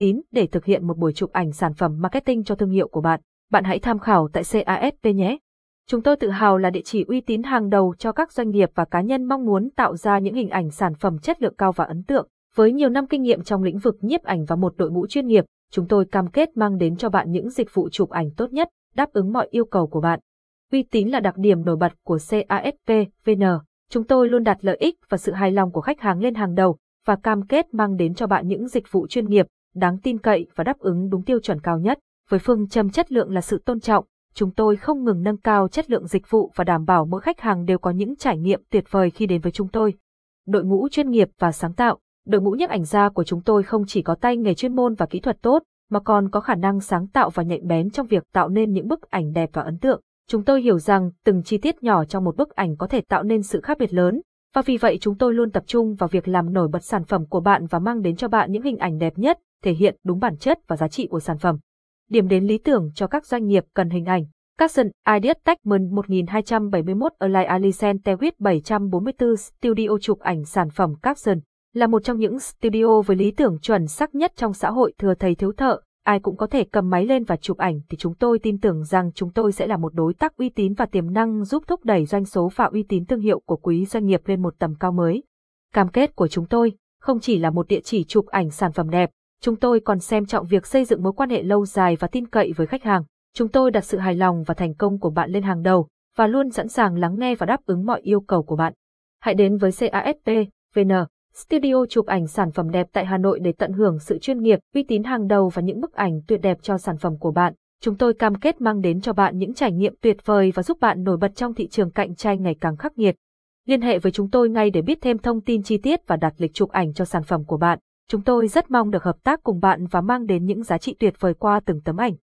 tín để thực hiện một buổi chụp ảnh sản phẩm marketing cho thương hiệu của bạn. Bạn hãy tham khảo tại CASP nhé. Chúng tôi tự hào là địa chỉ uy tín hàng đầu cho các doanh nghiệp và cá nhân mong muốn tạo ra những hình ảnh sản phẩm chất lượng cao và ấn tượng. Với nhiều năm kinh nghiệm trong lĩnh vực nhiếp ảnh và một đội ngũ chuyên nghiệp, chúng tôi cam kết mang đến cho bạn những dịch vụ chụp ảnh tốt nhất, đáp ứng mọi yêu cầu của bạn. Uy tín là đặc điểm nổi bật của CASP VN. Chúng tôi luôn đặt lợi ích và sự hài lòng của khách hàng lên hàng đầu và cam kết mang đến cho bạn những dịch vụ chuyên nghiệp, đáng tin cậy và đáp ứng đúng tiêu chuẩn cao nhất. Với phương châm chất lượng là sự tôn trọng, chúng tôi không ngừng nâng cao chất lượng dịch vụ và đảm bảo mỗi khách hàng đều có những trải nghiệm tuyệt vời khi đến với chúng tôi. Đội ngũ chuyên nghiệp và sáng tạo, đội ngũ nhiếp ảnh gia của chúng tôi không chỉ có tay nghề chuyên môn và kỹ thuật tốt, mà còn có khả năng sáng tạo và nhạy bén trong việc tạo nên những bức ảnh đẹp và ấn tượng. Chúng tôi hiểu rằng từng chi tiết nhỏ trong một bức ảnh có thể tạo nên sự khác biệt lớn, và vì vậy chúng tôi luôn tập trung vào việc làm nổi bật sản phẩm của bạn và mang đến cho bạn những hình ảnh đẹp nhất, thể hiện đúng bản chất và giá trị của sản phẩm. Điểm đến lý tưởng cho các doanh nghiệp cần hình ảnh. Capson Ideas Techman 1271 Align Alicent Tewit 744 Studio chụp ảnh sản phẩm Capson là một trong những studio với lý tưởng chuẩn xác nhất trong xã hội thừa thầy thiếu thợ, ai cũng có thể cầm máy lên và chụp ảnh thì chúng tôi tin tưởng rằng chúng tôi sẽ là một đối tác uy tín và tiềm năng giúp thúc đẩy doanh số và uy tín thương hiệu của quý doanh nghiệp lên một tầm cao mới. Cam kết của chúng tôi không chỉ là một địa chỉ chụp ảnh sản phẩm đẹp, chúng tôi còn xem trọng việc xây dựng mối quan hệ lâu dài và tin cậy với khách hàng. Chúng tôi đặt sự hài lòng và thành công của bạn lên hàng đầu và luôn sẵn sàng lắng nghe và đáp ứng mọi yêu cầu của bạn. Hãy đến với CASP VN Studio chụp ảnh sản phẩm đẹp tại Hà Nội để tận hưởng sự chuyên nghiệp, uy tín hàng đầu và những bức ảnh tuyệt đẹp cho sản phẩm của bạn. Chúng tôi cam kết mang đến cho bạn những trải nghiệm tuyệt vời và giúp bạn nổi bật trong thị trường cạnh tranh ngày càng khắc nghiệt. Liên hệ với chúng tôi ngay để biết thêm thông tin chi tiết và đặt lịch chụp ảnh cho sản phẩm của bạn. Chúng tôi rất mong được hợp tác cùng bạn và mang đến những giá trị tuyệt vời qua từng tấm ảnh.